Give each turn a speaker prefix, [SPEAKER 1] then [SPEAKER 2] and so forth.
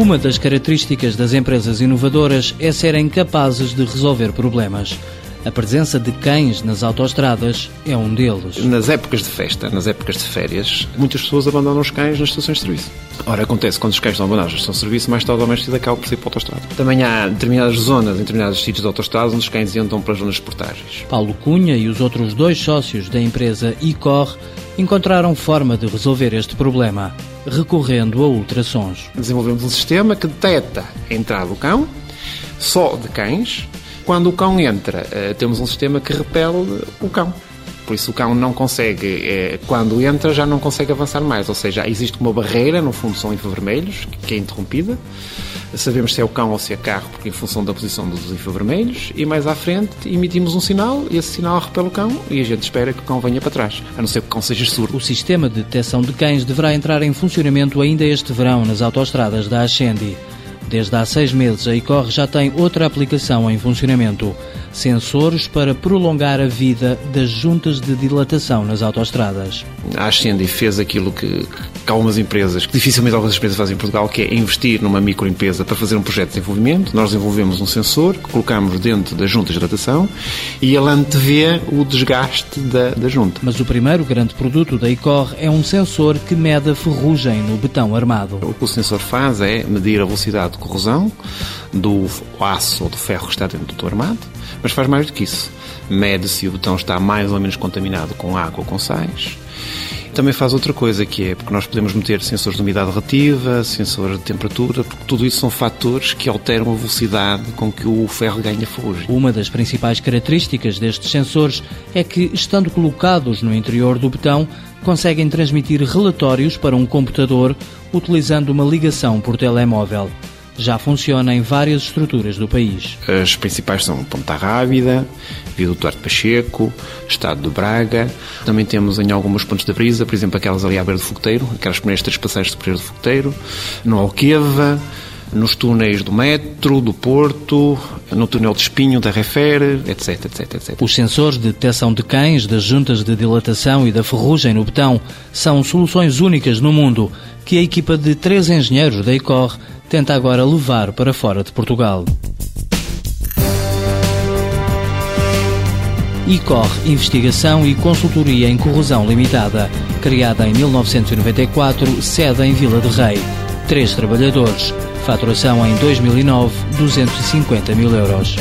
[SPEAKER 1] Uma das características das empresas inovadoras é serem capazes de resolver problemas. A presença de cães nas autoestradas é um deles.
[SPEAKER 2] Nas épocas de festa, nas épocas de férias, muitas pessoas abandonam os cães nas estações de serviço. Ora, acontece quando os cães estão abandonados na estação de serviço, mais tarde ou mais cedo acabam por sair para a autoestrada. Também há determinadas zonas, em determinados sítios de autoestradas, onde os cães entram para as zonas de portagens.
[SPEAKER 1] Paulo Cunha e os outros dois sócios da empresa Icor encontraram forma de resolver este problema, recorrendo a ultrassons.
[SPEAKER 2] Desenvolvemos um sistema que detecta a entrada do cão, só de cães, quando o cão entra, eh, temos um sistema que repele o cão. Por isso o cão não consegue, eh, quando entra, já não consegue avançar mais. Ou seja, existe uma barreira, no fundo são infravermelhos, que é interrompida. Sabemos se é o cão ou se é carro, porque em função da posição dos infravermelhos. E mais à frente emitimos um sinal, e esse sinal repele o cão, e a gente espera que o cão venha para trás, a não ser que o cão seja surdo.
[SPEAKER 1] O sistema de detecção de cães deverá entrar em funcionamento ainda este verão nas autoestradas da Ascendi. Desde há seis meses, a ICOR já tem outra aplicação em funcionamento: sensores para prolongar a vida das juntas de dilatação nas autoestradas.
[SPEAKER 2] A Ascendi fez aquilo que, que algumas empresas, que dificilmente algumas empresas fazem em Portugal, que é investir numa microempresa para fazer um projeto de desenvolvimento. Nós desenvolvemos um sensor que colocamos dentro da junta de dilatação e ele antevê o desgaste da, da junta.
[SPEAKER 1] Mas o primeiro grande produto da ICOR é um sensor que mede a ferrugem no betão armado.
[SPEAKER 2] O que o sensor faz é medir a velocidade corrosão do aço ou do ferro que está dentro do armado, mas faz mais do que isso. Mede se o botão está mais ou menos contaminado com água ou com sais. Também faz outra coisa, que é porque nós podemos meter sensores de umidade relativa, sensores de temperatura, porque tudo isso são fatores que alteram a velocidade com que o ferro ganha ferrugem.
[SPEAKER 1] Uma das principais características destes sensores é que, estando colocados no interior do betão, conseguem transmitir relatórios para um computador utilizando uma ligação por telemóvel já funciona em várias estruturas do país.
[SPEAKER 2] As principais são Ponta Rábida, Vila do Duarte Pacheco, Estado de Braga. Também temos em alguns pontos da brisa, por exemplo, aquelas ali à beira do Fogoteiro, aquelas primeiras três passagens superiores do Fogoteiro, no Alqueva, nos túneis do metro, do Porto, no túnel de Espinho, da Refer, etc, etc, etc.
[SPEAKER 1] Os sensores de detecção de cães, das juntas de dilatação e da ferrugem no betão são soluções únicas no mundo que a equipa de três engenheiros da ICOR tenta agora levar para fora de Portugal. ICOR Investigação e Consultoria em Corrosão Limitada, criada em 1994, sede em Vila de Rei. Três trabalhadores. Faturação em 2009, 250 mil euros.